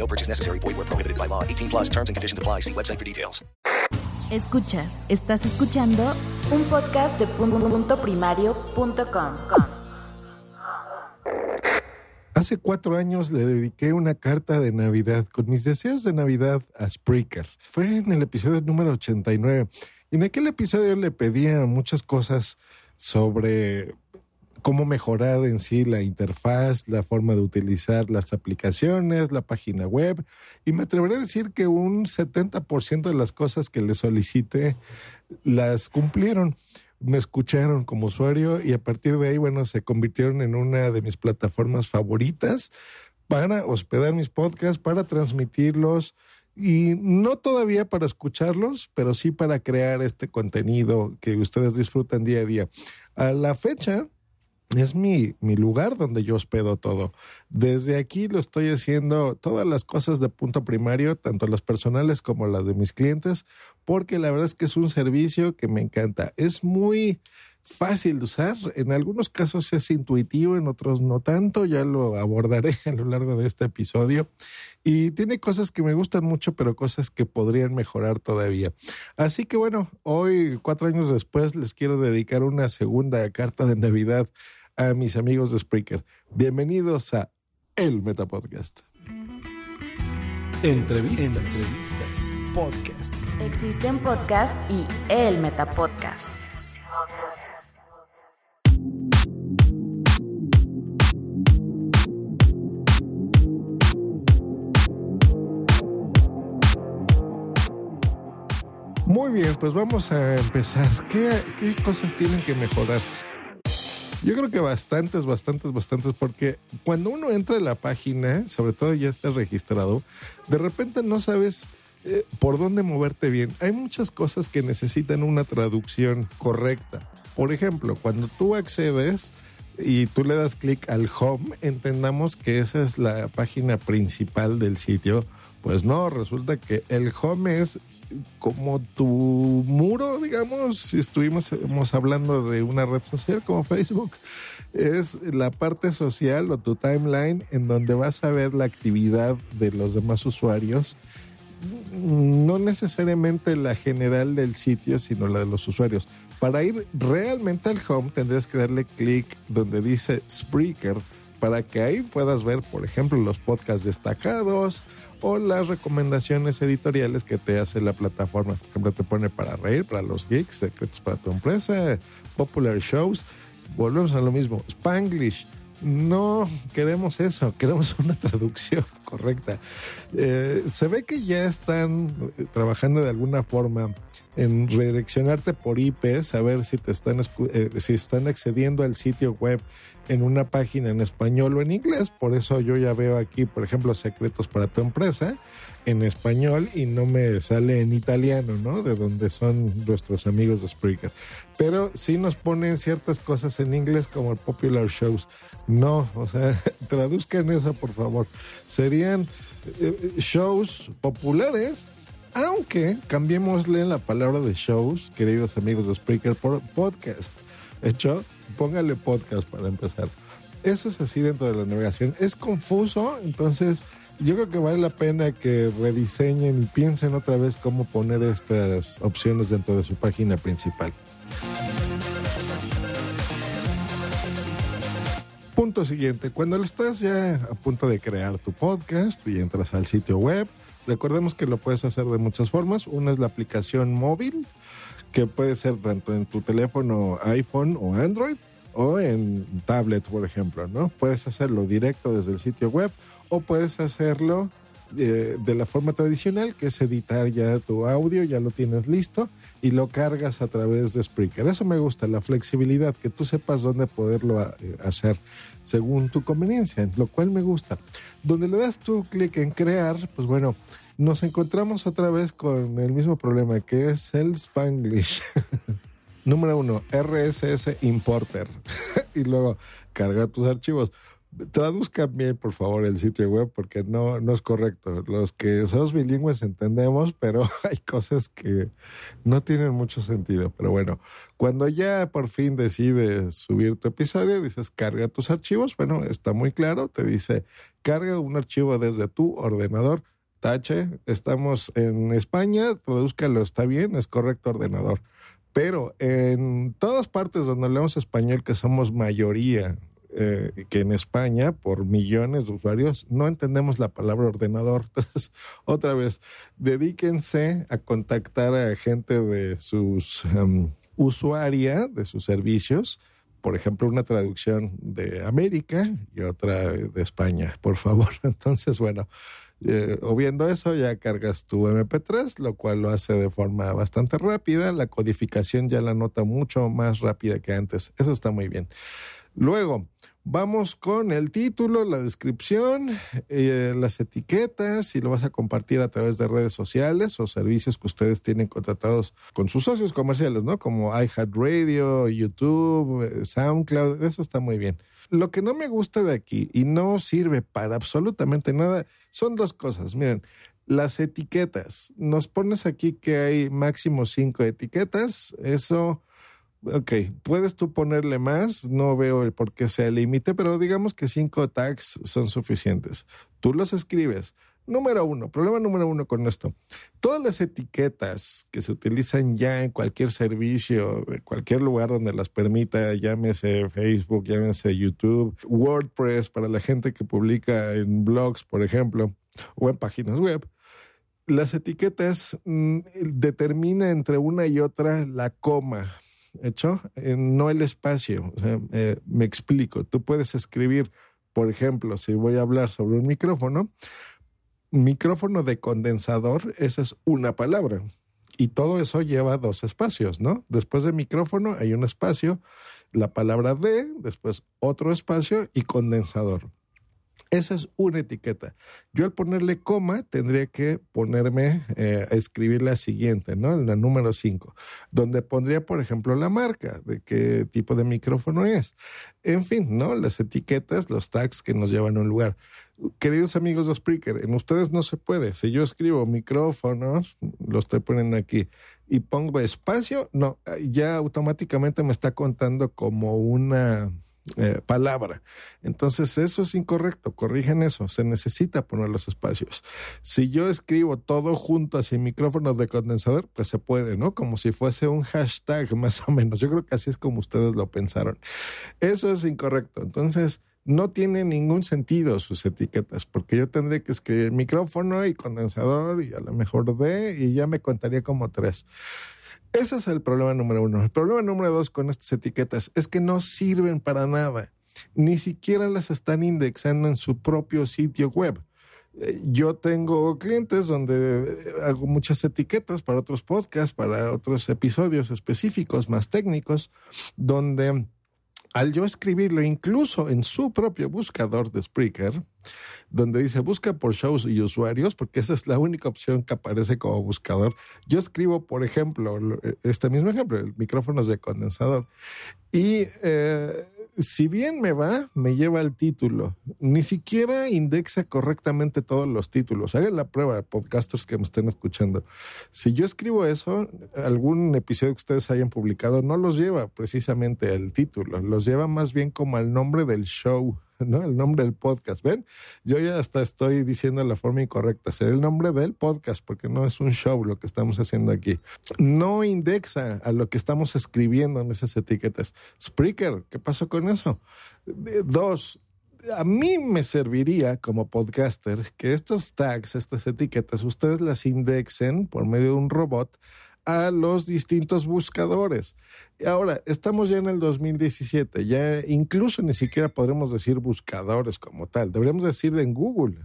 No purchase necessary. Void where prohibited by law. 18 plus terms and conditions apply. See website for details. Escuchas, estás escuchando un podcast de puntoprimario.com. Hace cuatro años le dediqué una carta de Navidad con mis deseos de Navidad a Spreaker. Fue en el episodio número 89. Y en aquel episodio le pedía muchas cosas sobre cómo mejorar en sí la interfaz, la forma de utilizar las aplicaciones, la página web. Y me atreveré a decir que un 70% de las cosas que le solicité las cumplieron. Me escucharon como usuario y a partir de ahí, bueno, se convirtieron en una de mis plataformas favoritas para hospedar mis podcasts, para transmitirlos y no todavía para escucharlos, pero sí para crear este contenido que ustedes disfrutan día a día. A la fecha, es mi, mi lugar donde yo hospedo todo. Desde aquí lo estoy haciendo todas las cosas de punto primario, tanto las personales como las de mis clientes, porque la verdad es que es un servicio que me encanta. Es muy fácil de usar, en algunos casos es intuitivo, en otros no tanto, ya lo abordaré a lo largo de este episodio. Y tiene cosas que me gustan mucho, pero cosas que podrían mejorar todavía. Así que bueno, hoy, cuatro años después, les quiero dedicar una segunda carta de Navidad a mis amigos de Spreaker. Bienvenidos a El Metapodcast. Entrevistas. Entrevistas. Podcast. Existen podcast y el Metapodcast. Muy bien, pues vamos a empezar. ¿Qué, qué cosas tienen que mejorar? Yo creo que bastantes, bastantes, bastantes, porque cuando uno entra a la página, sobre todo ya estás registrado, de repente no sabes eh, por dónde moverte bien. Hay muchas cosas que necesitan una traducción correcta. Por ejemplo, cuando tú accedes y tú le das clic al home, entendamos que esa es la página principal del sitio. Pues no, resulta que el home es como tu muro, digamos, si estuvimos hablando de una red social como Facebook, es la parte social o tu timeline en donde vas a ver la actividad de los demás usuarios, no necesariamente la general del sitio, sino la de los usuarios. Para ir realmente al home tendrías que darle clic donde dice Spreaker para que ahí puedas ver, por ejemplo, los podcasts destacados, o las recomendaciones editoriales que te hace la plataforma. Por ejemplo, te pone para reír, para los geeks, secretos para tu empresa, popular shows. Volvemos a lo mismo. Spanglish. No queremos eso, queremos una traducción correcta. Eh, se ve que ya están trabajando de alguna forma en redireccionarte por IP, saber si te están, eh, si están accediendo al sitio web en una página en español o en inglés. Por eso yo ya veo aquí, por ejemplo, secretos para tu empresa. en español y no me sale en italiano, ¿no? De donde son nuestros amigos de Spreaker. Pero sí nos ponen ciertas cosas en inglés como el popular shows. No, o sea, traduzcan eso por favor. Serían eh, shows populares, aunque cambiémosle la palabra de shows, queridos amigos de Spreaker, por podcast. Hecho, póngale podcast para empezar. Eso es así dentro de la navegación. Es confuso, entonces yo creo que vale la pena que rediseñen y piensen otra vez cómo poner estas opciones dentro de su página principal. Punto siguiente, cuando estás ya a punto de crear tu podcast y entras al sitio web, recordemos que lo puedes hacer de muchas formas. Una es la aplicación móvil, que puede ser tanto en tu teléfono iPhone o Android o en tablet, por ejemplo, ¿no? Puedes hacerlo directo desde el sitio web o puedes hacerlo eh, de la forma tradicional, que es editar ya tu audio, ya lo tienes listo y lo cargas a través de Spreaker. Eso me gusta, la flexibilidad, que tú sepas dónde poderlo eh, hacer según tu conveniencia, lo cual me gusta. Donde le das tu clic en crear, pues bueno, nos encontramos otra vez con el mismo problema que es el Spanglish. Número uno, RSS Importer. y luego carga tus archivos. Traduzca bien, por favor, el sitio web porque no, no es correcto. Los que somos bilingües entendemos, pero hay cosas que no tienen mucho sentido. Pero bueno, cuando ya por fin decides subir tu episodio, dices carga tus archivos. Bueno, está muy claro. Te dice carga un archivo desde tu ordenador. Tache, estamos en España, tradúzcalo, está bien, es correcto ordenador. Pero en todas partes donde hablamos español, que somos mayoría, eh, que en España, por millones de usuarios, no entendemos la palabra ordenador. Entonces, otra vez, dedíquense a contactar a gente de sus um, usuaria, de sus servicios. Por ejemplo, una traducción de América y otra de España, por favor. Entonces, bueno, eh, o viendo eso, ya cargas tu MP3, lo cual lo hace de forma bastante rápida. La codificación ya la nota mucho más rápida que antes. Eso está muy bien. Luego, vamos con el título, la descripción, eh, las etiquetas, si lo vas a compartir a través de redes sociales o servicios que ustedes tienen contratados con sus socios comerciales, ¿no? Como iHeartRadio, YouTube, eh, SoundCloud, eso está muy bien. Lo que no me gusta de aquí y no sirve para absolutamente nada son dos cosas. Miren, las etiquetas. Nos pones aquí que hay máximo cinco etiquetas. Eso, ok, puedes tú ponerle más. No veo el por qué sea límite, pero digamos que cinco tags son suficientes. Tú los escribes. Número uno, problema número uno con esto. Todas las etiquetas que se utilizan ya en cualquier servicio, en cualquier lugar donde las permita, llámese Facebook, llámese YouTube, WordPress para la gente que publica en blogs, por ejemplo, o en páginas web, las etiquetas mm, determina entre una y otra la coma, ¿hecho? Eh, no el espacio. O sea, eh, me explico. Tú puedes escribir, por ejemplo, si voy a hablar sobre un micrófono, micrófono de condensador, esa es una palabra. Y todo eso lleva dos espacios, ¿no? Después de micrófono hay un espacio, la palabra de, después otro espacio y condensador. Esa es una etiqueta. Yo al ponerle coma tendría que ponerme eh, a escribir la siguiente, ¿no? La número 5, donde pondría, por ejemplo, la marca, de qué tipo de micrófono es. En fin, ¿no? Las etiquetas, los tags que nos llevan a un lugar. Queridos amigos de Spreaker, en ustedes no se puede. Si yo escribo micrófonos, lo estoy poniendo aquí, y pongo espacio, no, ya automáticamente me está contando como una eh, palabra. Entonces, eso es incorrecto, corrigen eso, se necesita poner los espacios. Si yo escribo todo junto así micrófonos de condensador, pues se puede, ¿no? Como si fuese un hashtag más o menos. Yo creo que así es como ustedes lo pensaron. Eso es incorrecto. Entonces, no tiene ningún sentido sus etiquetas, porque yo tendría que escribir micrófono y condensador y a lo mejor de, y ya me contaría como tres. Ese es el problema número uno. El problema número dos con estas etiquetas es que no sirven para nada. Ni siquiera las están indexando en su propio sitio web. Eh, yo tengo clientes donde eh, hago muchas etiquetas para otros podcasts, para otros episodios específicos, más técnicos, donde al yo escribirlo incluso en su propio buscador de Spreaker, donde dice busca por shows y usuarios, porque esa es la única opción que aparece como buscador. Yo escribo, por ejemplo, este mismo ejemplo, el micrófonos de condensador. Y eh, si bien me va, me lleva el título. Ni siquiera indexa correctamente todos los títulos. Hagan la prueba, podcasters que me estén escuchando. Si yo escribo eso, algún episodio que ustedes hayan publicado no los lleva precisamente al título, los lleva más bien como al nombre del show. ¿No? El nombre del podcast. ¿Ven? Yo ya hasta estoy diciendo la forma incorrecta. Será el nombre del podcast porque no es un show lo que estamos haciendo aquí. No indexa a lo que estamos escribiendo en esas etiquetas. Spreaker, ¿qué pasó con eso? Dos, a mí me serviría como podcaster que estos tags, estas etiquetas, ustedes las indexen por medio de un robot a los distintos buscadores. Y ahora, estamos ya en el 2017, ya incluso ni siquiera podremos decir buscadores como tal, deberíamos decir en Google.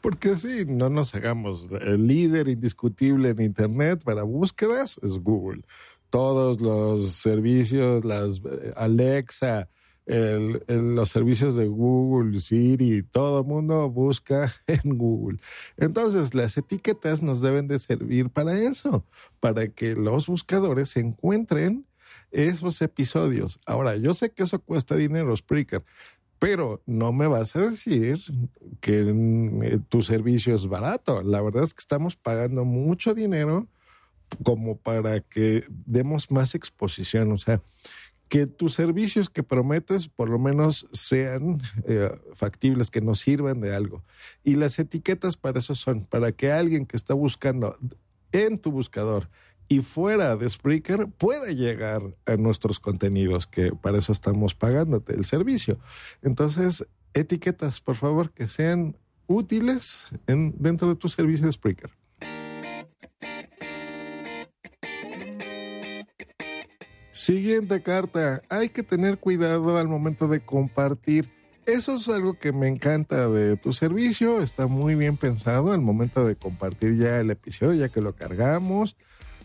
Porque sí, no nos hagamos. El líder indiscutible en Internet para búsquedas es Google. Todos los servicios, las eh, Alexa, los servicios de Google, Siri, todo el mundo busca en Google. Entonces, las etiquetas nos deben de servir para eso, para que los buscadores encuentren esos episodios. Ahora, yo sé que eso cuesta dinero, Spreaker, pero no me vas a decir que eh, tu servicio es barato. La verdad es que estamos pagando mucho dinero como para que demos más exposición. O sea, que tus servicios que prometes por lo menos sean eh, factibles, que nos sirvan de algo. Y las etiquetas para eso son, para que alguien que está buscando en tu buscador y fuera de Spreaker pueda llegar a nuestros contenidos, que para eso estamos pagándote el servicio. Entonces, etiquetas, por favor, que sean útiles en, dentro de tu servicio de Spreaker. Siguiente carta. Hay que tener cuidado al momento de compartir. Eso es algo que me encanta de tu servicio. Está muy bien pensado al momento de compartir ya el episodio, ya que lo cargamos,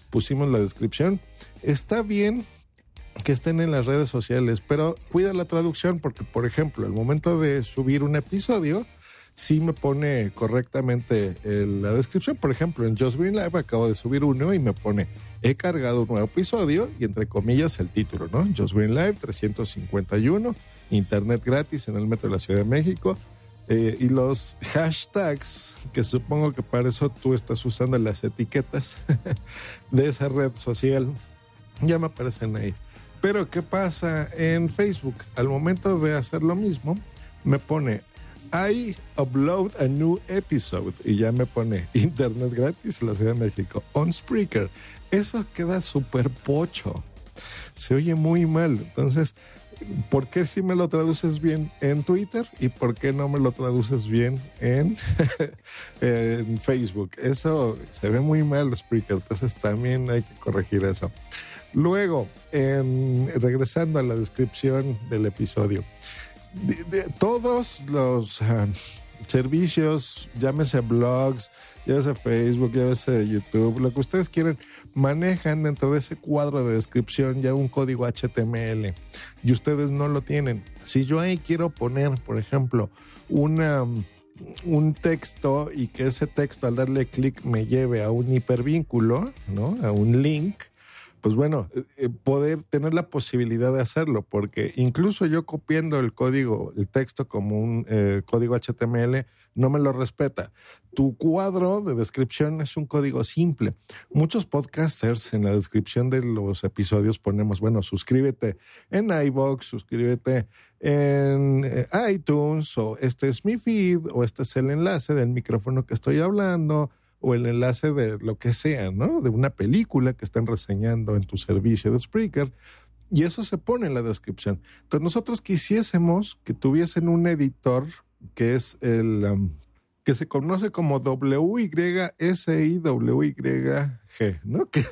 pusimos la descripción. Está bien que estén en las redes sociales, pero cuida la traducción porque, por ejemplo, al momento de subir un episodio, sí me pone correctamente la descripción. Por ejemplo, en Just Green Live acabo de subir uno y me pone, he cargado un nuevo episodio y entre comillas el título, ¿no? Just Green Live 351, internet gratis en el metro de la Ciudad de México. Eh, y los hashtags, que supongo que para eso tú estás usando las etiquetas de esa red social, ya me aparecen ahí. Pero ¿qué pasa en Facebook? Al momento de hacer lo mismo, me pone I upload a new episode y ya me pone internet gratis en la Ciudad de México on Spreaker. Eso queda súper pocho. Se oye muy mal. Entonces, ¿por qué si me lo traduces bien en Twitter y por qué no me lo traduces bien en, en Facebook? Eso se ve muy mal, Spreaker. Entonces, también hay que corregir eso. Luego, regresando a la descripción del episodio todos los ah, servicios, llámese blogs, llámese Facebook, llámese YouTube, lo que ustedes quieren, manejan dentro de ese cuadro de descripción ya un código HTML y ustedes no lo tienen. Si yo ahí quiero poner, por ejemplo, una un texto y que ese texto al darle clic me lleve a un hipervínculo, ¿no? A un link pues bueno, eh, eh, poder tener la posibilidad de hacerlo, porque incluso yo copiando el código, el texto como un eh, código HTML, no me lo respeta. Tu cuadro de descripción es un código simple. Muchos podcasters en la descripción de los episodios ponemos, bueno, suscríbete en iBox, suscríbete en iTunes, o este es mi feed, o este es el enlace del micrófono que estoy hablando o el enlace de lo que sea, ¿no? De una película que están reseñando en tu servicio de Spreaker. Y eso se pone en la descripción. Entonces nosotros quisiésemos que tuviesen un editor que es el um, que se conoce como WYSIWYG, ¿no? Que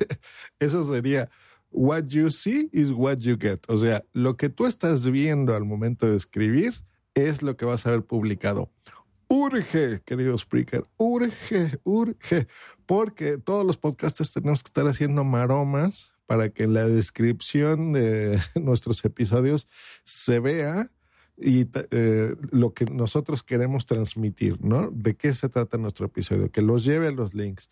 eso sería what you see is what you get. O sea, lo que tú estás viendo al momento de escribir es lo que vas a ver publicado urge, querido Spreaker, urge, urge, porque todos los podcasters tenemos que estar haciendo maromas para que en la descripción de nuestros episodios se vea y eh, lo que nosotros queremos transmitir, ¿no? ¿De qué se trata nuestro episodio? Que los lleve a los links.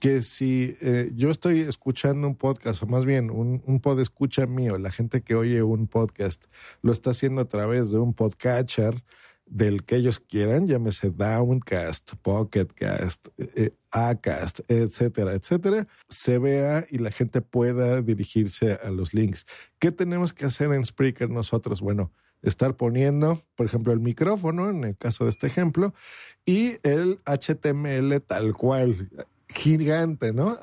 Que si eh, yo estoy escuchando un podcast, o más bien un, un pod escucha mío, la gente que oye un podcast lo está haciendo a través de un podcatcher, del que ellos quieran, llámese Downcast, Pocketcast, eh, Acast, etcétera, etcétera, se vea y la gente pueda dirigirse a los links. ¿Qué tenemos que hacer en Spreaker nosotros? Bueno, estar poniendo, por ejemplo, el micrófono, en el caso de este ejemplo, y el HTML tal cual, gigante, ¿no?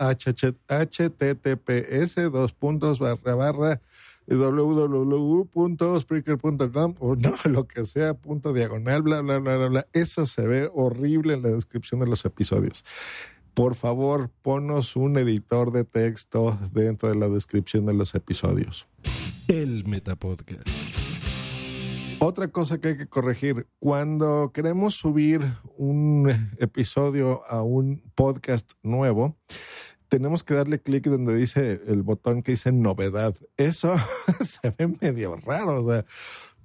HTTPS, dos puntos, barra, barra, www.spreaker.com o no, lo que sea, punto diagonal, bla, bla, bla, bla, bla. Eso se ve horrible en la descripción de los episodios. Por favor, ponos un editor de texto dentro de la descripción de los episodios. El Metapodcast. Otra cosa que hay que corregir, cuando queremos subir un episodio a un podcast nuevo, tenemos que darle clic donde dice el botón que dice novedad. Eso se ve medio raro. O sea,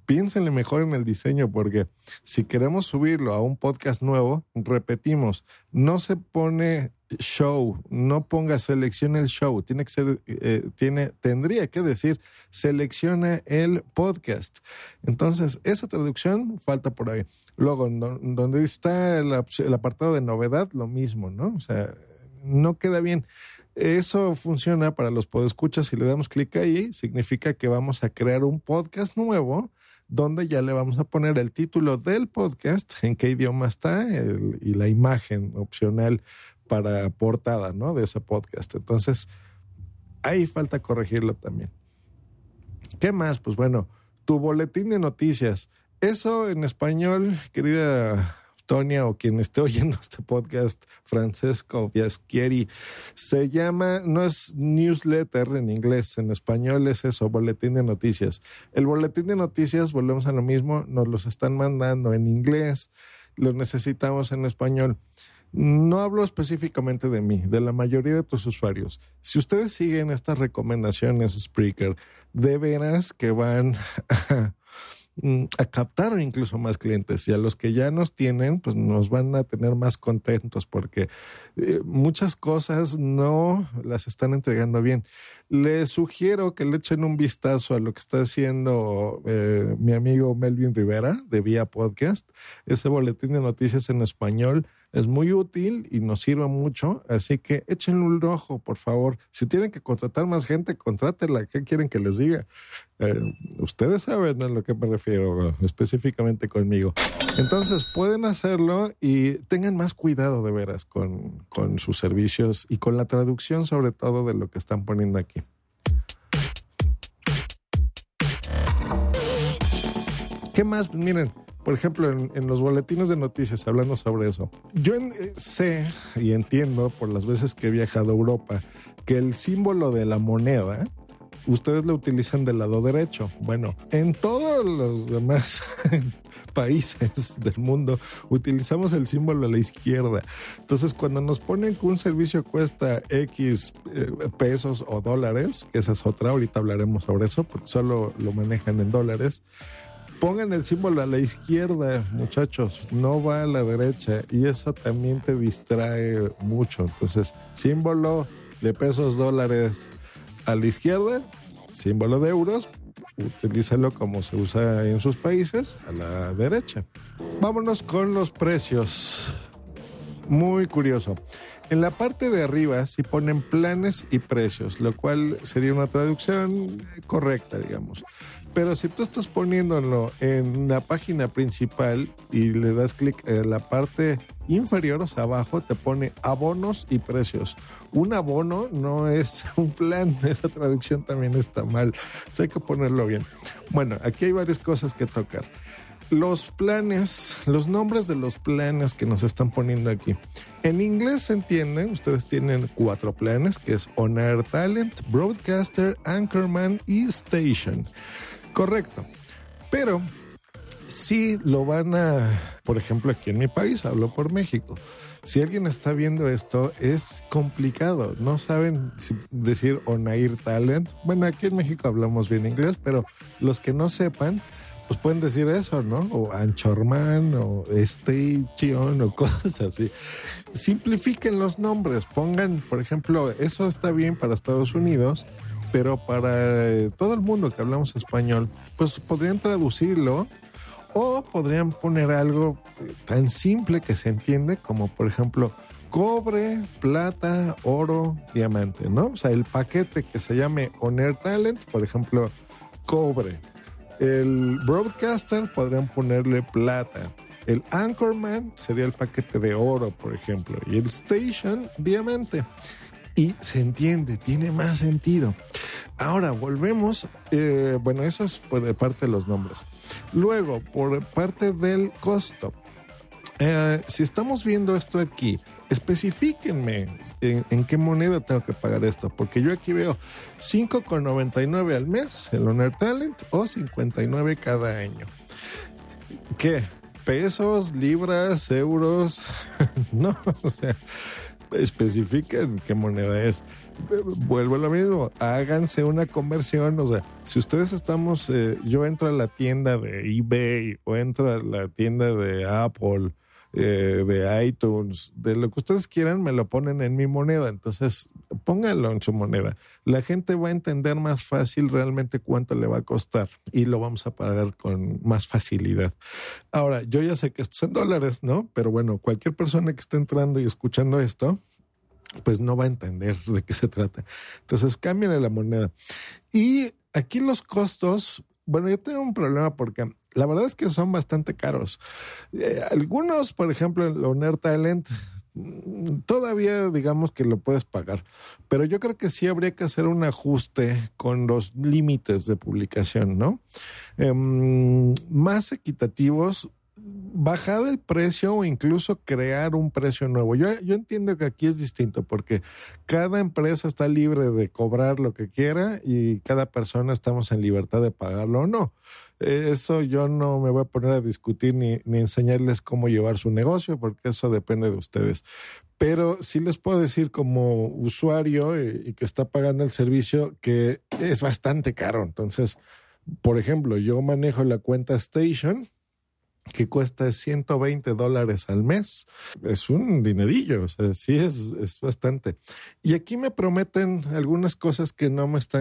piénsenle mejor en el diseño porque si queremos subirlo a un podcast nuevo, repetimos, no se pone show, no ponga selecciona el show, tiene que ser, eh, tiene, tendría que decir selecciona el podcast. Entonces, esa traducción falta por ahí. Luego, donde está el, el apartado de novedad, lo mismo, ¿no? O sea, no queda bien. Eso funciona para los podescuchas. Si le damos clic ahí, significa que vamos a crear un podcast nuevo donde ya le vamos a poner el título del podcast, en qué idioma está y la imagen opcional para portada, ¿no? De ese podcast. Entonces, ahí falta corregirlo también. ¿Qué más? Pues bueno, tu boletín de noticias. Eso en español, querida Tonia o quien esté oyendo este podcast, Francesco Biaschieri, se llama, no es newsletter en inglés, en español es eso, boletín de noticias. El boletín de noticias, volvemos a lo mismo, nos los están mandando en inglés, los necesitamos en español. No hablo específicamente de mí, de la mayoría de tus usuarios. Si ustedes siguen estas recomendaciones, Spreaker, de veras que van a Mm, a captar incluso más clientes y a los que ya nos tienen, pues nos van a tener más contentos porque eh, muchas cosas no las están entregando bien. Les sugiero que le echen un vistazo a lo que está haciendo eh, mi amigo Melvin Rivera de Vía Podcast, ese boletín de noticias en español es muy útil y nos sirve mucho, así que échenle un ojo, por favor. Si tienen que contratar más gente, contrátela. ¿Qué quieren que les diga? Eh, ustedes saben a lo que me refiero específicamente conmigo. Entonces pueden hacerlo y tengan más cuidado de veras con, con sus servicios y con la traducción sobre todo de lo que están poniendo aquí. ¿Qué más? Miren, por ejemplo, en, los boletines de noticias, hablando sobre eso, yo eh, sé y entiendo por las veces que he viajado a Europa que el símbolo de la moneda, ustedes lo utilizan del lado derecho. Bueno, en todos los demás países del mundo utilizamos el símbolo a la izquierda. Entonces, cuando nos ponen que un servicio cuesta X eh, pesos o dólares, que esa es otra, ahorita hablaremos sobre eso, porque solo lo manejan en dólares pongan el símbolo a la izquierda, muchachos, no va a la derecha y eso también te distrae mucho. Entonces, símbolo de pesos dólares a la izquierda, símbolo de euros, utilízalo como se usa en sus países, a la derecha. Vámonos con los precios. Muy curioso. En la parte de arriba sí ponen planes y precios, lo cual sería una traducción correcta, digamos. Pero si tú estás poniéndolo en la página principal y le das clic en la parte inferior, o sea, abajo, te pone abonos y precios. Un abono no es un plan, esa traducción también está mal. hay que ponerlo bien. Bueno, aquí hay varias cosas que tocar. Los planes, los nombres de los planes que nos están poniendo aquí. En inglés se entiende, ustedes tienen cuatro planes, que es Air Talent, Broadcaster, Anchorman y Station. Correcto. Pero si lo van a, por ejemplo, aquí en mi país, hablo por México. Si alguien está viendo esto, es complicado. No saben decir Onair Talent. Bueno, aquí en México hablamos bien inglés, pero los que no sepan, pues pueden decir eso, ¿no? O Anchorman o Station o cosas así. Simplifiquen los nombres, pongan, por ejemplo, eso está bien para Estados Unidos, pero para eh, todo el mundo que hablamos español, pues podrían traducirlo o podrían poner algo eh, tan simple que se entiende como, por ejemplo, cobre, plata, oro, diamante, ¿no? O sea, el paquete que se llame Honor Talent, por ejemplo, cobre. El broadcaster podrían ponerle plata. El Anchorman sería el paquete de oro, por ejemplo. Y el Station, diamante. Y se entiende, tiene más sentido. Ahora volvemos, eh, bueno, eso es por parte de los nombres. Luego, por parte del costo. Eh, si estamos viendo esto aquí, especifíquenme en, en, qué moneda tengo que pagar esto, porque yo aquí veo 5,99 al mes el Honor Talent o 59 cada año. ¿Qué? ¿Pesos, libras, euros? no, o sea, especifiquen qué moneda es. Vuelvo a lo mismo, háganse una conversión, o sea, si ustedes estamos, eh, yo entro a la tienda de eBay o entro a la tienda de Apple, eh, de iTunes, de lo que ustedes quieran, me lo ponen en mi moneda. Entonces, pónganlo en su moneda. La gente va a entender más fácil realmente cuánto le va a costar y lo vamos a pagar con más facilidad. Ahora, yo ya sé que esto es en dólares, ¿no? Pero bueno, cualquier persona que esté entrando y escuchando esto, pues no va a entender de qué se trata. Entonces, cámbiale la moneda. Y aquí los costos, bueno, yo tengo un problema porque la verdad es que son bastante caros. Eh, algunos, por ejemplo, el Honor Talent, todavía digamos que lo puedes pagar, pero yo creo que sí habría que hacer un ajuste con los límites de publicación, ¿no? Eh, más equitativos bajar el precio o incluso crear un precio nuevo. Yo, yo entiendo que aquí es distinto porque cada empresa está libre de cobrar lo que quiera y cada persona estamos en libertad de pagarlo o no. Eso yo no me voy a poner a discutir ni, ni enseñarles cómo llevar su negocio porque eso depende de ustedes. Pero sí les puedo decir como usuario y, y que está pagando el servicio que es bastante caro. Entonces, por ejemplo, yo manejo la cuenta Station que cuesta 120 dólares al mes. Es un dinerillo, o sea, sí es, es bastante. Y aquí me prometen algunas cosas que no me están.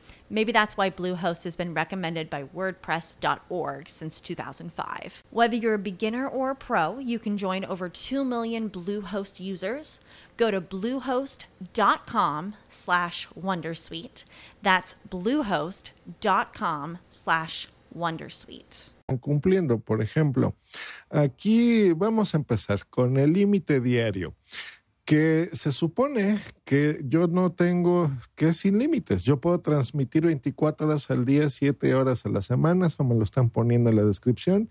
Maybe that's why Bluehost has been recommended by WordPress.org since 2005. Whether you're a beginner or a pro, you can join over 2 million Bluehost users. Go to bluehost.com slash Wondersuite. That's bluehost.com slash Wondersuite. Cumpliendo, por ejemplo, aquí vamos a empezar con el límite diario. Que se supone que yo no tengo, que es sin límites. Yo puedo transmitir 24 horas al día, 7 horas a la semana, eso me lo están poniendo en la descripción,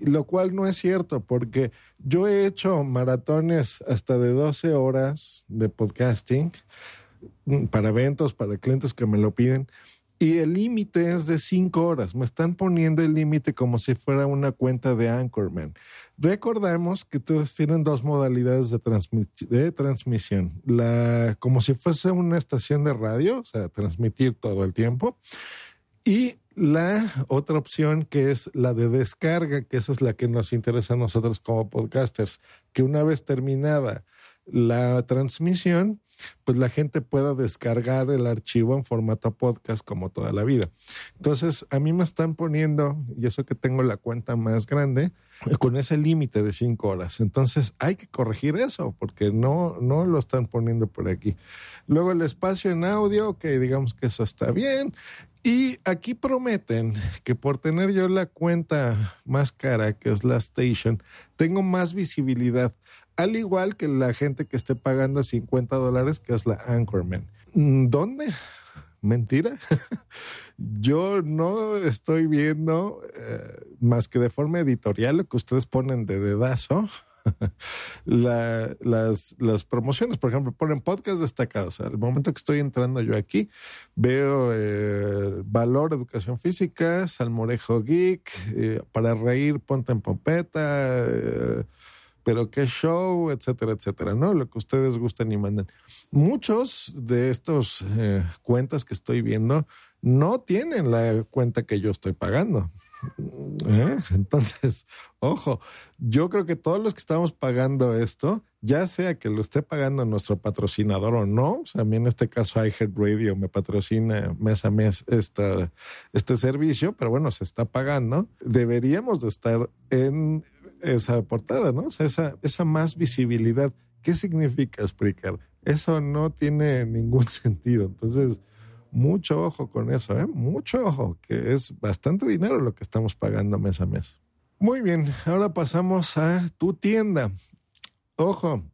lo cual no es cierto, porque yo he hecho maratones hasta de 12 horas de podcasting para eventos, para clientes que me lo piden. Y el límite es de 5 horas. Me están poniendo el límite como si fuera una cuenta de Anchorman. Recordemos que todos tienen dos modalidades de, transmi de, transmisión. Como si fuese una estación de radio, o sea, transmitir todo el tiempo. Y la otra opción que es la de descarga, que esa es la que nos interesa a nosotros como podcasters, que una vez terminada la transmisión, pues la gente pueda descargar el archivo en formato podcast como toda la vida. Entonces, a mí me están poniendo, y eso que tengo la cuenta más grande, con ese límite de cinco horas. Entonces, hay que corregir eso, porque no, no lo están poniendo por aquí. Luego, el espacio en audio, que digamos que eso está bien. Y aquí prometen que por tener yo la cuenta más cara, que es la Station, tengo más visibilidad al igual que la gente que esté pagando 50 dólares, que es la Anchorman. Mm, ¿Dónde? Mentira. Yo no estoy viendo eh, más que de forma editorial lo que ustedes ponen de dedazo. La, las, promociones, por ejemplo, ponen podcast destacados. Al momento que estoy entrando yo aquí, veo eh, Valor, Educación Física, Salmorejo Geek, eh, para reír, Ponte en Pompeta, pero qué show, etcétera, etcétera, ¿no? Lo que ustedes gusten y manden. Muchos de estos eh, cuentas que estoy viendo no tienen la cuenta que yo estoy pagando. ¿Eh? Entonces, ojo, yo creo que todos los que estamos pagando esto, ya sea que lo esté pagando nuestro patrocinador o no, o sea, a mí en este caso iHeartRadio me patrocina mes a mes esta, este servicio, pero bueno, se está pagando, deberíamos de estar en esa portada, ¿no? O sea, esa, esa más visibilidad. ¿Qué significa Spreaker? Eso no tiene ningún sentido. Entonces, mucho ojo con eso, ¿eh? Mucho ojo, que es bastante dinero lo que estamos pagando mes a mes. Muy bien, ahora pasamos a tu tienda. Ojo,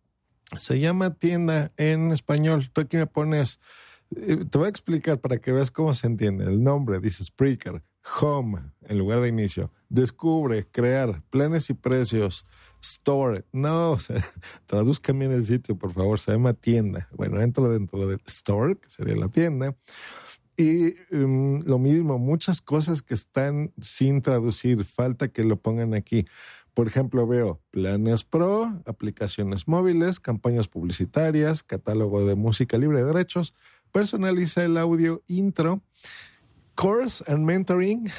se llama tienda en español. Tú aquí me pones, eh, te voy a explicar para que veas cómo se entiende. El nombre dice Spreaker home en lugar de inicio. Descubre, crear, planes y precios, store. No, o sea, traduzcan bien el sitio, por favor. Se llama tienda. Bueno, entro dentro del store, que sería la tienda. Y um, lo mismo, muchas cosas que están sin traducir, falta que lo pongan aquí. Por ejemplo, veo planes pro, aplicaciones móviles, campañas publicitarias, catálogo de música libre de derechos, personaliza el audio intro course and mentoring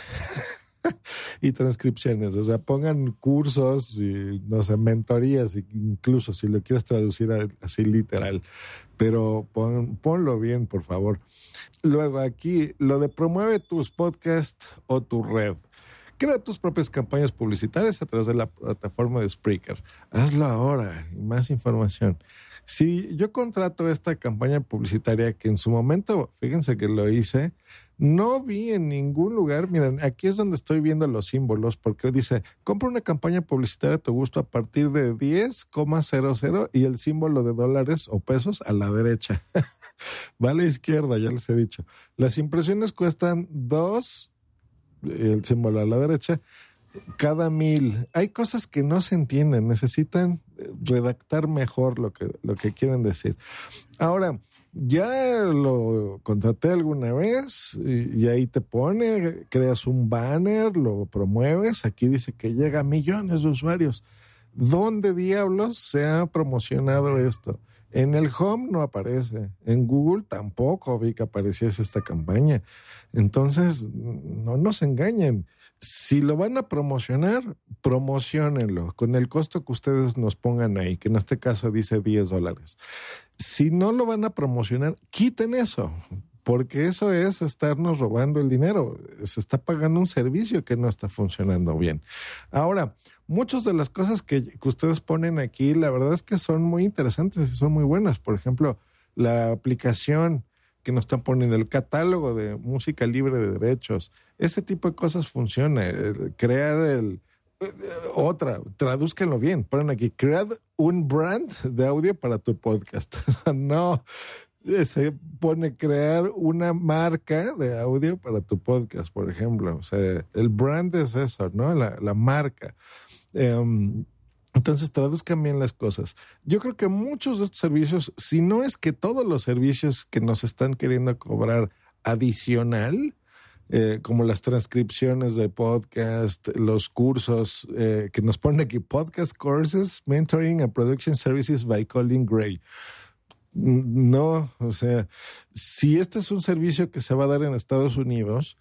y transcripciones. O sea, pongan cursos y, no sé, mentorías, incluso si lo quieres traducir así literal. Pero ponlo bien, por favor. Luego aquí, lo de promueve tus podcasts o tu red. Crea tus propias campañas publicitarias a través de la plataforma de Spreaker. Hazlo ahora y más información. Si yo contrato esta campaña publicitaria que en su momento, fíjense que lo hice, no vi en ningún lugar, miren, aquí es donde estoy viendo los símbolos, porque dice, compra una campaña publicitaria a tu gusto a partir de 10,00 y el símbolo de dólares o pesos a la derecha. Va a la izquierda, ya les he dicho. Las impresiones cuestan dos, el símbolo a la derecha, cada mil. Hay cosas que no se entienden, necesitan redactar mejor lo que, lo que quieren decir. Ahora, ya lo contraté alguna vez y, ahí te pone, creas un banner, lo promueves, aquí dice que llega a millones de usuarios. ¿Dónde diablos se ha promocionado esto? En el Home no aparece, en Google tampoco vi que apareciese esta campaña. Entonces, no nos engañen. Si lo van a promocionar, promocionenlo con el costo que ustedes nos pongan ahí, que en este caso dice 10 dólares. Si no lo van a promocionar, quiten eso, porque eso es estarnos robando el dinero. Se está pagando un servicio que no está funcionando bien. Ahora, muchas de las cosas que, ustedes ponen aquí, la verdad es que son muy interesantes y son muy buenas. Por ejemplo, la aplicación que nos están poniendo, el catálogo de música libre de derechos, ese tipo de cosas funciona. crear el, eh, otra, tradúzcanlo bien, ponen aquí, crear un brand de audio para tu podcast. no, se pone crear una marca de audio para tu podcast, por ejemplo. O sea, el brand es eso, ¿no? La, la marca. Em, entonces traduzcan bien las cosas. Yo creo que muchos de estos servicios, si no es que todos los servicios que nos están queriendo cobrar adicional, eh, como las transcripciones de podcast, los cursos eh, que nos ponen aquí, podcast courses, mentoring and production services by Colin Gray. No, o sea, si este es un servicio que se va a dar en Estados Unidos,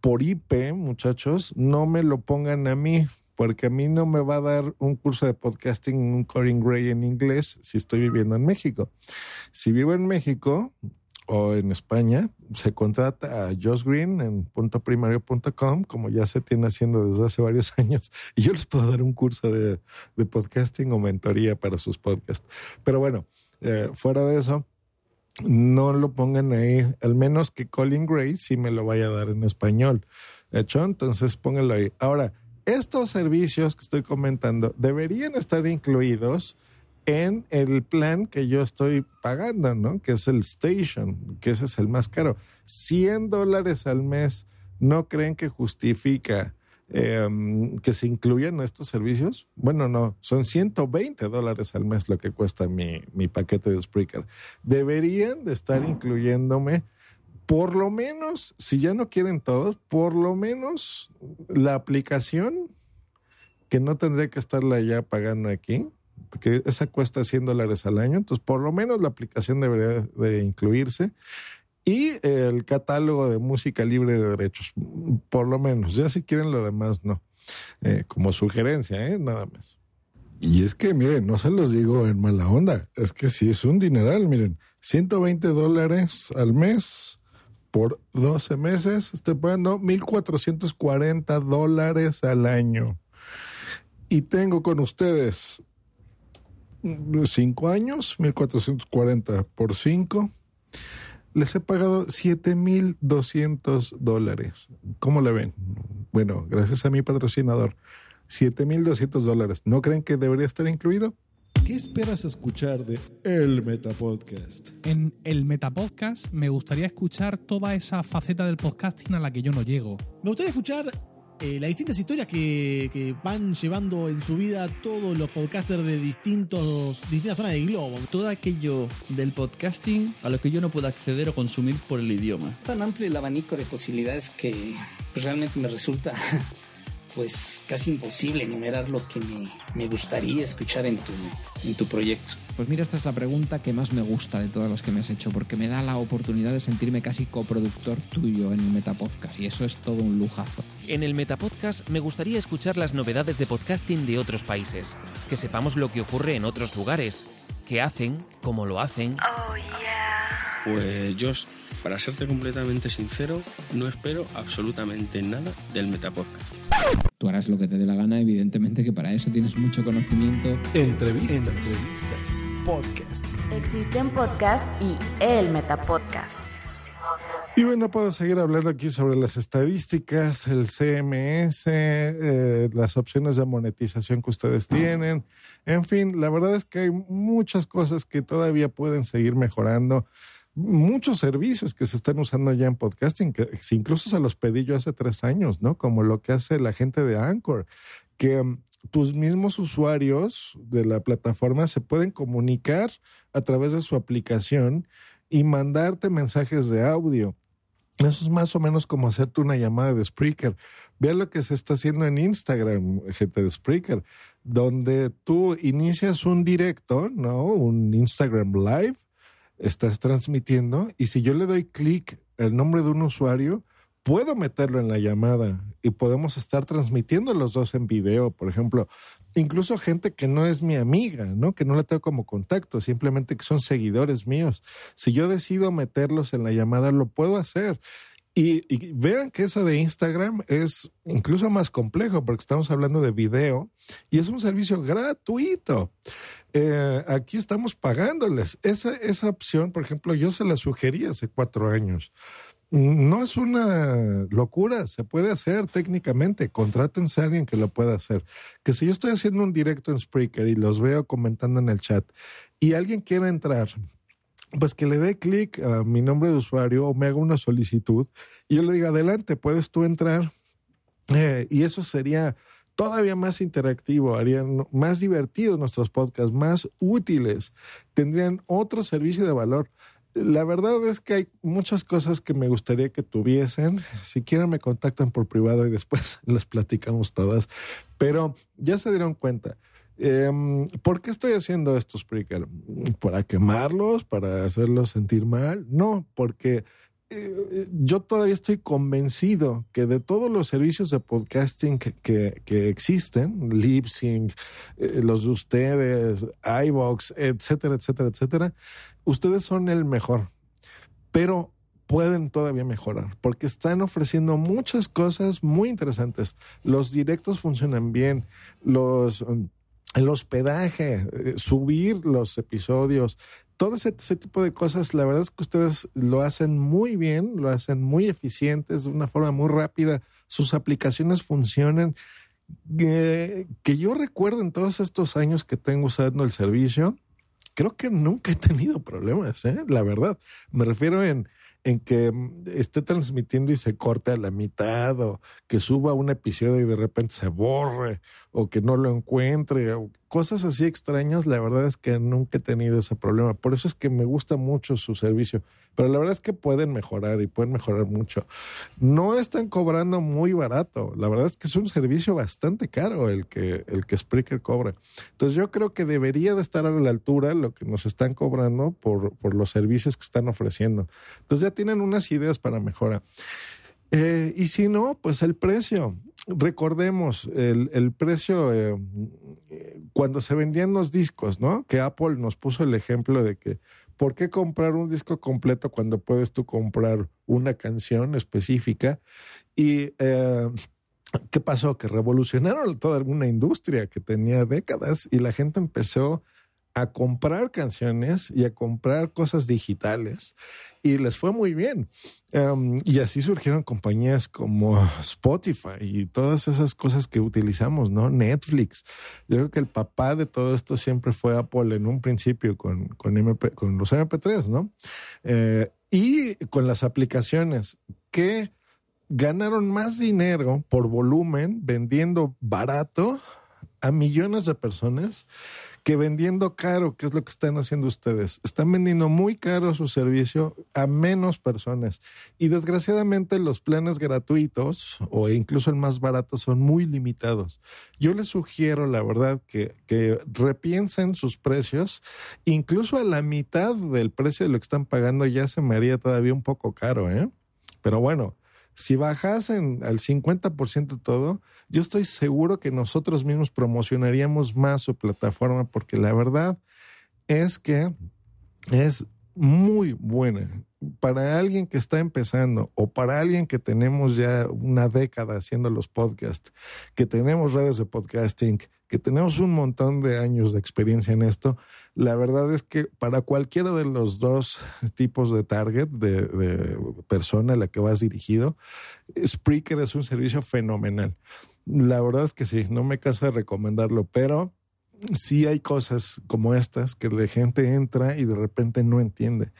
por IP, muchachos, no me lo pongan a mí, porque a mí no me va a dar un curso de podcasting, un Corin Gray en inglés si estoy viviendo en México. Si vivo en México o en España, se contrata a Josh Green en puntoprimario.com, como ya se tiene haciendo desde hace varios años, y yo les puedo dar un curso de, de podcasting o mentoría para sus podcasts. Pero bueno, eh, fuera de eso, no lo pongan ahí, al menos que Colin Gray sí me lo vaya a dar en español. ¿Hecho? Entonces pónganlo ahí. Ahora, estos servicios que estoy comentando deberían estar incluidos en el plan que yo estoy pagando, ¿no? Que es el Station, que ese es el más caro. 100 dólares al mes, ¿no creen que justifica eh, que se incluyan estos servicios? Bueno, no, son 120 dólares al mes lo que cuesta mi, mi paquete de Spreaker. Deberían de estar incluyéndome por lo menos, si ya no quieren todos, por lo menos la aplicación, que no tendré que estarla ya pagando aquí, porque esa cuesta 100 dólares al año, entonces por lo menos la aplicación debería de incluirse. Y el catálogo de música libre de derechos, por lo menos. Ya si quieren lo demás, no. Eh, como sugerencia, ¿eh? nada más. Y es que, miren, no se los digo en mala onda, es que sí es un dineral, miren, 120 dólares al mes por 12 meses, estoy pagando 1.440 dólares al año. Y tengo con ustedes 5 años, 1.440 por 5. Les he pagado 7.200 dólares. ¿Cómo le ven? Bueno, gracias a mi patrocinador. 7.200 dólares. ¿No creen que debería estar incluido? ¿Qué esperas escuchar de El Metapodcast? En el Metapodcast me gustaría escuchar toda esa faceta del podcasting a la que yo no llego. Me gustaría escuchar eh, las distintas historias que, que van llevando en su vida todos los podcasters de distintos, distintas zonas del globo. Todo aquello del podcasting a lo que yo no puedo acceder o consumir por el idioma. Tan amplio el abanico de posibilidades que realmente me resulta pues casi imposible enumerar lo que me, me, gustaría escuchar en tu, en tu proyecto. Pues mira, esta es la pregunta que más me gusta de todas las que me has hecho, porque me da la oportunidad de sentirme casi coproductor tuyo en el Metapodcast, y eso es todo un lujazo. En el Metapodcast me gustaría escuchar las novedades de podcasting de otros países, que sepamos lo que ocurre en otros lugares, qué hacen, cómo lo hacen. Oh, yeah. Pues yo para serte completamente sincero, no espero absolutamente nada del Metapodcast. Tú harás lo que te dé la gana, evidentemente que para eso tienes mucho conocimiento. Entrevistas, Entrevistas podcast. Existen podcast y el Metapodcast. Y bueno, puedo seguir hablando aquí sobre las estadísticas, el CMS, eh, las opciones de monetización que ustedes tienen. En fin, la verdad es que hay muchas cosas que todavía pueden seguir mejorando muchos servicios que se están usando ya en podcasting, incluso se los pedí yo hace tres años, ¿no? Como lo que hace la gente de Anchor, que um, tus mismos usuarios de la plataforma se pueden comunicar a través de su aplicación y mandarte mensajes de audio. Eso es más o menos como hacerte una llamada de Spreaker. Vean lo que se está haciendo en Instagram, gente de Spreaker, donde tú inicias un directo, ¿no? Un Instagram Live estás transmitiendo y si yo le doy clic el nombre de un usuario, puedo meterlo en la llamada y podemos estar transmitiendo los dos en video, por ejemplo. Incluso gente que no es mi amiga, ¿no? Que no la tengo como contacto, simplemente que son seguidores míos. Si yo decido meterlos en la llamada, lo puedo hacer. Y, y, vean que eso de Instagram es incluso más complejo porque estamos hablando de video y es un servicio gratuito. Eh, aquí estamos pagándoles. Esa, esa opción, por ejemplo, yo se la sugerí hace cuatro años. No es una locura, se puede hacer técnicamente. Contrátense a alguien que lo pueda hacer. Que si yo estoy haciendo un directo en Spreaker y los veo comentando en el chat y alguien quiere entrar pues que le dé clic a mi nombre de usuario o me haga una solicitud y yo le diga, adelante, puedes tú entrar. Eh, y eso sería todavía más interactivo, harían más divertidos nuestros podcasts, más útiles, tendrían otro servicio de valor. La verdad es que hay muchas cosas que me gustaría que tuviesen. Si quieren me contactan por privado y después les platicamos todas. Pero ya se dieron cuenta. Eh, ¿Por qué estoy haciendo esto, Spreaker? ¿Para quemarlos? ¿Para hacerlos sentir mal? No, porque yo todavía estoy convencido que de todos los servicios de podcasting que, que, existen, Libsync, eh, los de ustedes, iVox, etcétera, etcétera, etcétera, ustedes son el mejor. Pero pueden todavía mejorar porque están ofreciendo muchas cosas muy interesantes. Los directos funcionan bien, los um, el hospedaje, eh, subir los episodios, todo ese, ese, tipo de cosas, la verdad es que ustedes lo hacen muy bien, lo hacen muy eficientes, de una forma muy rápida, sus aplicaciones funcionan. Eh, que yo recuerdo en todos estos años que tengo usando el servicio, creo que nunca he tenido problemas, ¿eh? la verdad. Me refiero en, en que mm, esté transmitiendo y se corte a la mitad, o que suba un episodio y de repente se borre, o que no lo encuentre, o cosas así extrañas, la verdad es que nunca he tenido ese problema. Por eso es que me gusta mucho su servicio. Pero la verdad es que pueden mejorar y pueden mejorar mucho. No están cobrando muy barato. La verdad es que es un servicio bastante caro el que, el que Spreaker cobra. Entonces yo creo que debería de estar a la altura lo que nos están cobrando por, por los servicios que están ofreciendo. Entonces ya tienen unas ideas para mejorar. Eh, y si no, pues el precio. Recordemos el, el precio eh, cuando se vendían los discos, ¿no? Que Apple nos puso el ejemplo de que ¿por qué comprar un disco completo cuando puedes tú comprar una canción específica? Y eh, ¿qué pasó? Que revolucionaron toda una industria que tenía décadas y la gente empezó a comprar canciones y a comprar cosas digitales y les fue muy bien. Um, y así surgieron compañías como Spotify y todas esas cosas que utilizamos, ¿no? Netflix. Yo creo que el papá de todo esto siempre fue Apple en un principio con, con los MP3, ¿no? Eh, y con las aplicaciones que ganaron más dinero por volumen vendiendo barato a millones de personas que vendiendo caro, que es lo que están haciendo ustedes. Están vendiendo muy caro su servicio a menos personas. Y desgraciadamente los planes gratuitos o incluso el más barato son muy limitados. Yo les sugiero, la verdad, que, que repiensen sus precios. Incluso a la mitad del precio de lo que están pagando ya se me haría todavía un poco caro, ¿eh? Pero bueno, si bajasen al 50% todo, yo estoy seguro que nosotros mismos promocionaríamos más su plataforma porque la verdad es que es muy buena para alguien que está empezando o para alguien que tenemos ya una década haciendo los podcasts, que tenemos redes de podcasting, que tenemos un montón de años de experiencia en esto, la verdad es que para cualquiera de los dos tipos de target, de, persona a la que vas dirigido, Spreaker es un servicio fenomenal. La verdad es que sí, no me canso de recomendarlo, pero sí hay cosas como estas que la gente entra y de repente no entiende.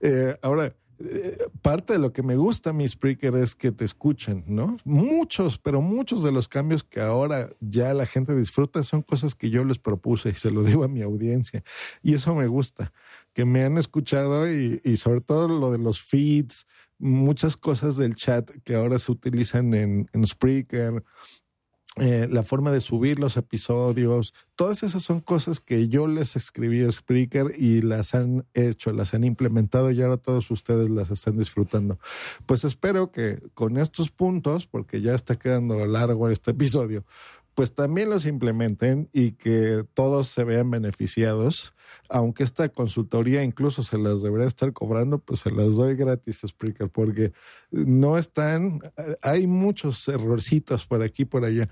Eh, ahora, eh, parte de lo que me gusta mi Spreaker es que te escuchen, ¿no? Muchos, pero muchos de los cambios que ahora ya la gente disfruta son cosas que yo les propuse y se lo digo a mi audiencia. Y eso me gusta, que me han escuchado y, y sobre todo lo de los feeds, muchas cosas del chat que ahora se utilizan en, en Spreaker, eh, la forma de subir los episodios, todas esas son cosas que yo les escribí a Spreaker y las han hecho, las han implementado y ahora todos ustedes las están disfrutando. Pues espero que con estos puntos, porque ya está quedando largo este episodio, pues también los implementen y que todos se vean beneficiados. Aunque esta consultoría incluso se las debería estar cobrando, pues se las doy gratis, Spreaker, porque no están, hay muchos errorcitos por aquí por allá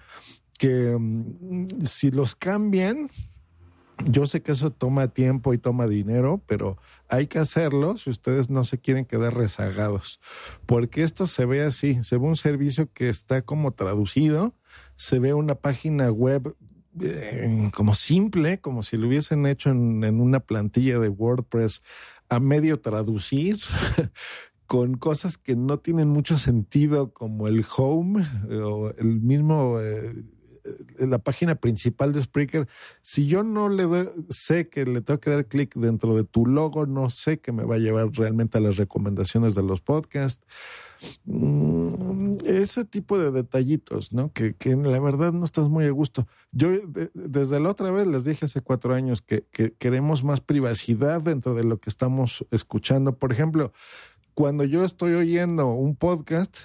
que um, si los cambian, yo sé que eso toma tiempo y toma dinero, pero hay que hacerlo si ustedes no se quieren quedar rezagados, porque esto se ve así, se ve un servicio que está como traducido, se ve una página web eh, como simple, como si lo hubiesen hecho en, en una plantilla de WordPress a medio traducir, con cosas que no tienen mucho sentido, como el home o el mismo... Eh, la página principal de Spreaker, si yo no le doy, sé que le tengo que dar clic dentro de tu logo, no sé que me va a llevar realmente a las recomendaciones de los podcasts. Mm, ese tipo de detallitos, ¿no? Que, que, la verdad no estás muy a gusto. Yo de, desde la otra vez les dije hace cuatro años que, que queremos más privacidad dentro de lo que estamos escuchando. Por ejemplo, cuando yo estoy oyendo un podcast,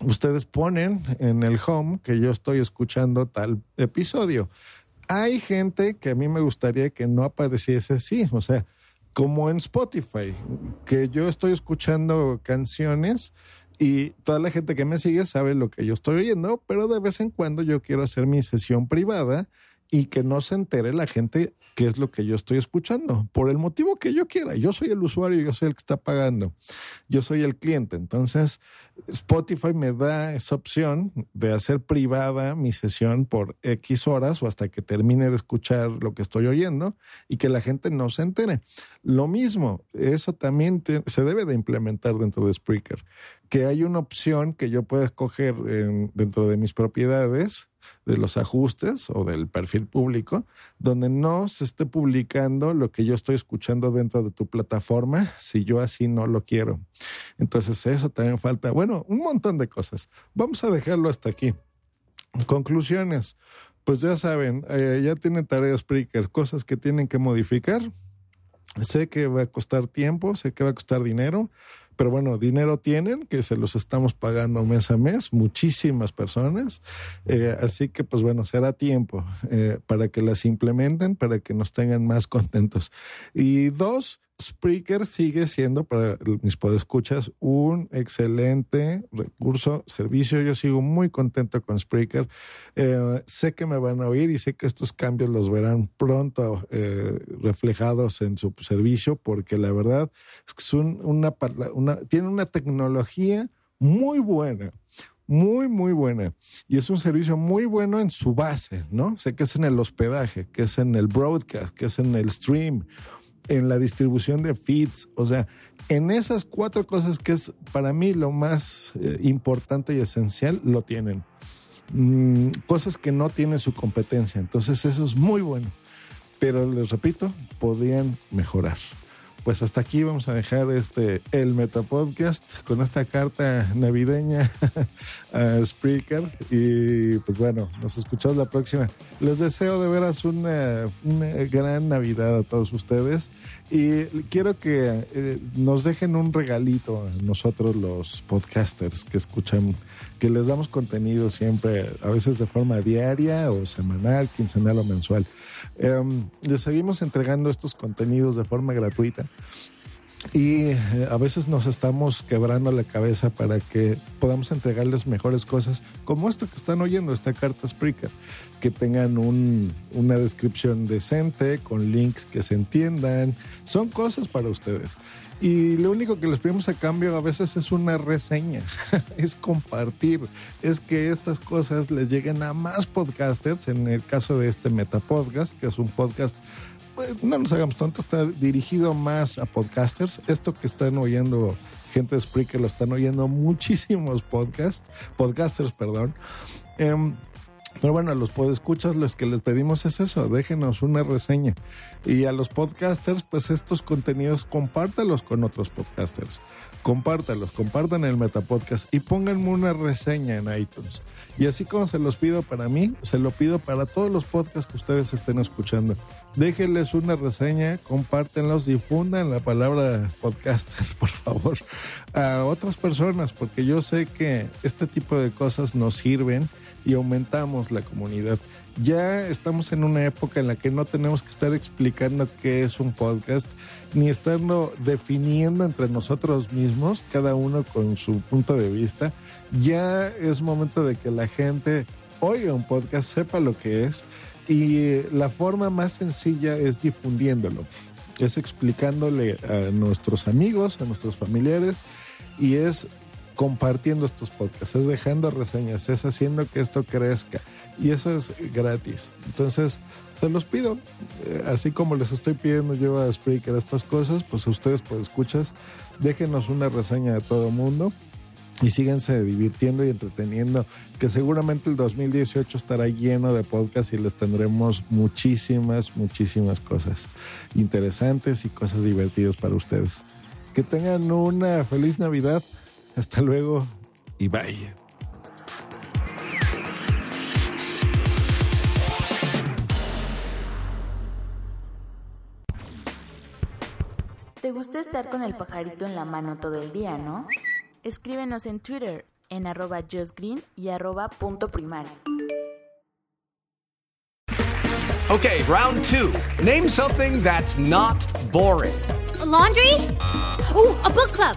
ustedes ponen en el home que yo estoy escuchando tal episodio. Hay gente que a mí me gustaría que no apareciese así, o sea, como en Spotify, que yo estoy escuchando canciones y toda la gente que me sigue sabe lo que yo estoy oyendo, pero de vez en cuando yo quiero hacer mi sesión privada y que no se entere la gente qué es lo que yo estoy escuchando, por el motivo que yo quiera. Yo soy el usuario, yo soy el que está pagando, yo soy el cliente. Entonces, Spotify me da esa opción de hacer privada mi sesión por X horas o hasta que termine de escuchar lo que estoy oyendo y que la gente no se entere. Lo mismo, eso también se debe de implementar dentro de Spreaker, que hay una opción que yo puedo escoger en- dentro de mis propiedades de los ajustes o del perfil público, donde no se esté publicando lo que yo estoy escuchando dentro de tu plataforma si yo así no lo quiero. Entonces eso también falta, bueno, un montón de cosas. Vamos a dejarlo hasta aquí. Conclusiones. Pues ya saben, eh, ya tienen tareas Spreaker, cosas que tienen que modificar. Sé que va a costar tiempo, sé que va a costar dinero, pero bueno, dinero tienen, que se los estamos pagando mes a mes, muchísimas personas. Eh, así que, pues bueno, será tiempo eh, para que las implementen, para que nos tengan más contentos. Y dos, Spreaker sigue siendo para mis podescuchas un excelente recurso, servicio. Yo sigo muy contento con Spreaker. Eh, sé que me van a oír y sé que estos cambios los verán pronto eh, reflejados en su servicio, porque la verdad es que una, tiene una tecnología muy buena muy, muy buena. Y es un servicio muy bueno en su base, ¿no? Sé que es en el hospedaje, que es en el broadcast, que es en el stream, en la distribución de feeds. O sea, en esas cuatro cosas que es para mí lo más eh, importante y esencial, lo tienen. Mm, cosas que no tienen su competencia. Entonces, eso es muy bueno. Pero les repito, podrían mejorar. Pues hasta aquí vamos a dejar este el Metapodcast con esta carta navideña a Spreaker. Y pues bueno, nos escuchamos la próxima. Les deseo de veras una gran Navidad a todos ustedes. Y quiero que eh, nos dejen un regalito nosotros los podcasters que escuchan, que les damos contenido siempre, a veces de forma diaria o semanal, quincenal o mensual. Em, les seguimos entregando estos contenidos de forma gratuita. Y eh, a veces nos estamos quebrando la cabeza para que podamos entregarles mejores cosas, como esto que están oyendo, esta carta Spreaker, que tengan un- una descripción decente, con links que se entiendan. Son cosas para ustedes. Y lo único que les pedimos a cambio a veces es una reseña, es compartir, es que estas cosas les lleguen a más podcasters, en el caso de este Metapodcast, que es un podcast pues, no nos hagamos tontos, está dirigido más a podcasters. Esto que están oyendo gente de Spreaker lo están oyendo muchísimos podcasts, podcasters, perdón. Em, pero bueno, a los podescuchas los que les pedimos es eso, déjenos una reseña. Y a los podcasters, pues estos contenidos compártalos con otros podcasters. Compártalos, compartan el Metapodcast y pónganme una reseña en iTunes. Y así como se los pido para mí, se lo pido para todos los podcasts que ustedes estén escuchando. Déjenles una reseña, compártenlos, difundan la palabra podcaster, por favor, a otras personas, porque yo sé que este tipo de cosas nos sirven y aumentamos la comunidad. Ya estamos en una época en la que no tenemos que estar explicando qué es un podcast, ni estarlo definiendo entre nosotros mismos, cada uno con su punto de vista. Ya es momento de que la gente oiga un podcast, sepa lo que es, y la forma más sencilla es difundiéndolo, es explicándole a nuestros amigos, a nuestros familiares, y es compartiendo estos podcasts, es dejando reseñas, es haciendo que esto crezca. Y eso es gratis. Entonces, se los pido, eh, así como les estoy pidiendo yo a Spreaker estas cosas, pues a ustedes, pues escuchas, déjenos una reseña de todo mundo y síganse divirtiendo y entreteniendo, que seguramente el 2018 estará lleno de podcasts y les tendremos muchísimas, muchísimas cosas interesantes y cosas divertidas para ustedes. Que tengan una feliz Navidad. Hasta luego y bye. ¿Te gusta estar con el pajarito en la mano todo el día, no? Escríbenos en Twitter en arroba justgreen y arroba punto primario. Okay, round two. Name something that's not boring. A laundry? Ooh, a book club.